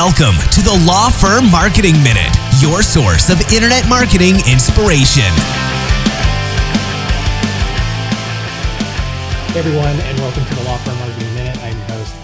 Welcome to the Law Firm Marketing Minute, your source of internet marketing inspiration. Hey everyone, and welcome to the Law Firm Marketing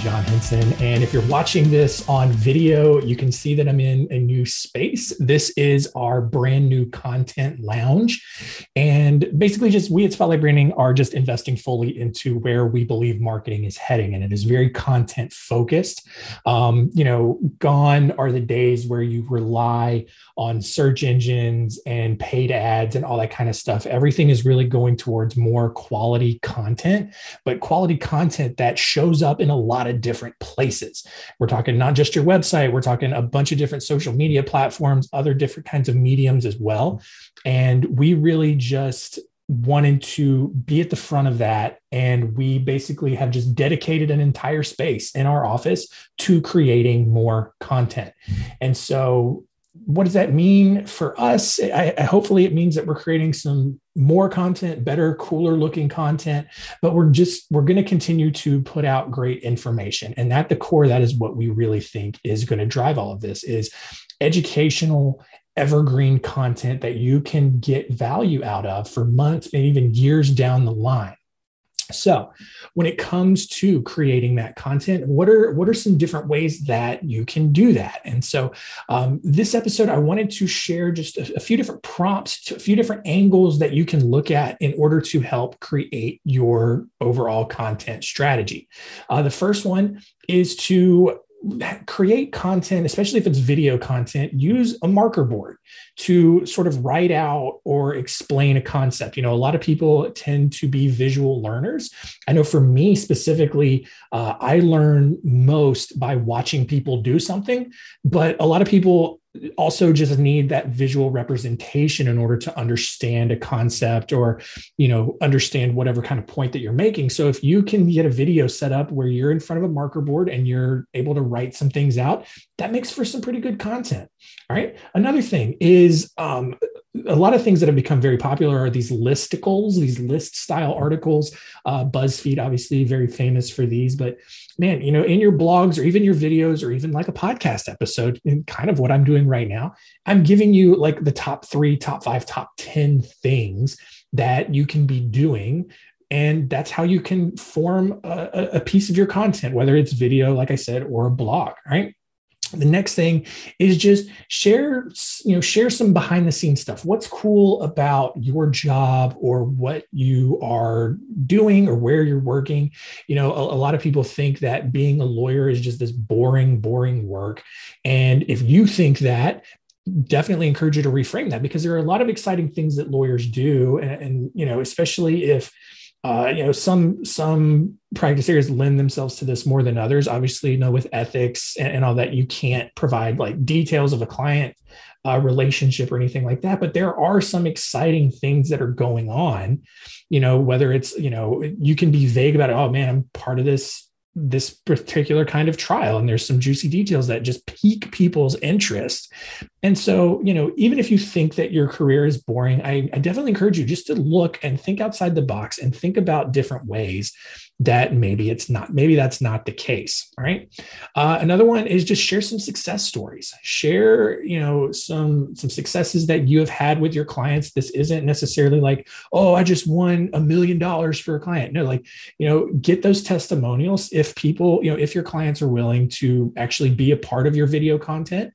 John Henson. And if you're watching this on video, you can see that I'm in a new space. This is our brand new content lounge. And basically, just we at Spotlight Branding are just investing fully into where we believe marketing is heading. And it is very content focused. Um, you know, gone are the days where you rely on search engines and paid ads and all that kind of stuff. Everything is really going towards more quality content, but quality content that shows up in a lot of different places. We're talking not just your website, we're talking a bunch of different social media platforms, other different kinds of mediums as well. And we really just wanted to be at the front of that. And we basically have just dedicated an entire space in our office to creating more content. And so what does that mean for us? I, I, hopefully, it means that we're creating some more content, better, cooler looking content. But we're just we're going to continue to put out great information, and at the core, that is what we really think is going to drive all of this: is educational, evergreen content that you can get value out of for months, maybe even years down the line. So, when it comes to creating that content, what are what are some different ways that you can do that? And so, um, this episode, I wanted to share just a, a few different prompts, a few different angles that you can look at in order to help create your overall content strategy. Uh, the first one is to create content, especially if it's video content, use a marker board to sort of write out or explain a concept. You know, a lot of people tend to be visual learners. I know for me specifically, uh, I learn most by watching people do something, but a lot of people also just need that visual representation in order to understand a concept or you know understand whatever kind of point that you're making so if you can get a video set up where you're in front of a marker board and you're able to write some things out that makes for some pretty good content all right another thing is um, a lot of things that have become very popular are these listicles, these list style articles. Uh, BuzzFeed, obviously, very famous for these. But man, you know, in your blogs or even your videos or even like a podcast episode, in kind of what I'm doing right now, I'm giving you like the top three, top five, top 10 things that you can be doing. And that's how you can form a, a, piece of your content whether it's video like i said or a blog right the next thing is just share you know share some behind the scenes stuff. What's cool about your job or what you are doing or where you're working? You know a, a, lot of people think that being a lawyer is just this boring boring work. And if you think that definitely encourage you to reframe that because there are a lot of exciting things that lawyers do. And, and you know especially if uh, you know some some practice areas lend themselves to this more than others. Obviously you know with ethics and, and all that you can't provide like details of a client uh, relationship or anything like that but there are some exciting things that are going on. You know whether it's you know you can be vague about it. Oh man i'm part of this this particular kind of trial and there's some juicy details that just pique people's interest. And so you know even if you think that your career is boring I, I, definitely encourage you just to look and think outside the box and think about different ways that maybe it's not maybe that's not the case right? Uh, another one is just share some success stories. Share you know some some successes that you have had with your clients. This isn't necessarily like oh i just won a million dollars for a client. No like you know get those testimonials. If people you know if your clients are willing to actually be a part of your video content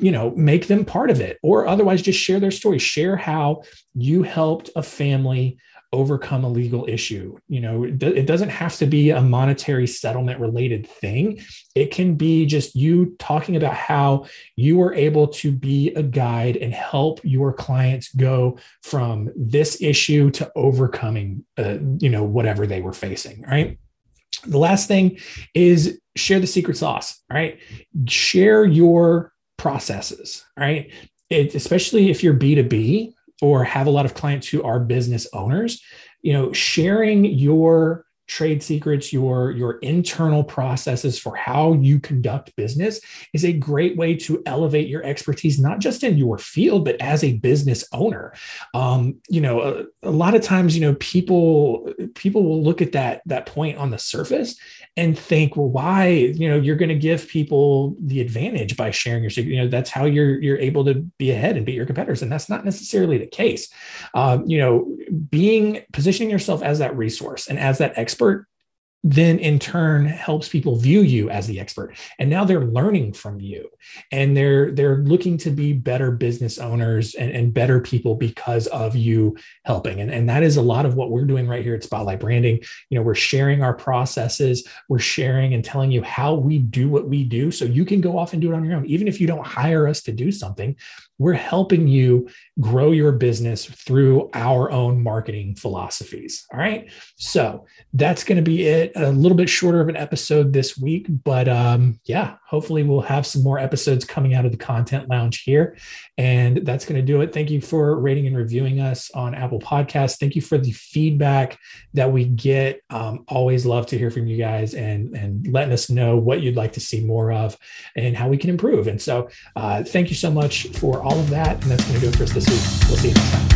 you know make them part of it. Or otherwise just share their story. Share how you helped a family overcome a legal issue. You know, it doesn't have to be a monetary settlement related thing. It can be just you talking about how you were able to be a guide and help your clients go from this issue to overcoming, uh, you know, whatever they were facing, right? The last thing is share the secret sauce, right? Share your processes, right? It, especially if you're B2B, or have a lot of clients who are business owners, you know, sharing your trade secrets, your your internal processes for how you conduct business is a great way to elevate your expertise, not just in your field, but as a business owner. Um, you know, a, a lot of times, you know, people people will look at that that point on the surface and think, well, why? You know, you're going to give people the advantage by sharing your secret. You know, that's how you're you're able to be ahead and beat your competitors, and that's not necessarily the case. Um, you know, being positioning yourself as that resource and as that expert then in turn helps people view you as the expert and now they're learning from you and they're they're looking to be better business owners and, and better people because of you helping and, and that is a lot of what we're doing right here at spotlight branding you know we're sharing our processes we're sharing and telling you how we do what we do so you can go off and do it on your own even if you don't hire us to do something we're helping you grow your business through our own marketing philosophies. All right. So that's going to be it. A little bit shorter of an episode this week, but um, yeah, hopefully we'll have some more episodes coming out of the content lounge here. And that's going to do it. Thank you for rating and reviewing us on Apple Podcasts. Thank you for the feedback that we get. Um, always love to hear from you guys and, and letting us know what you'd like to see more of and how we can improve. And so uh, thank you so much for all of that. And that's going to do it for us this week. We'll see you next time.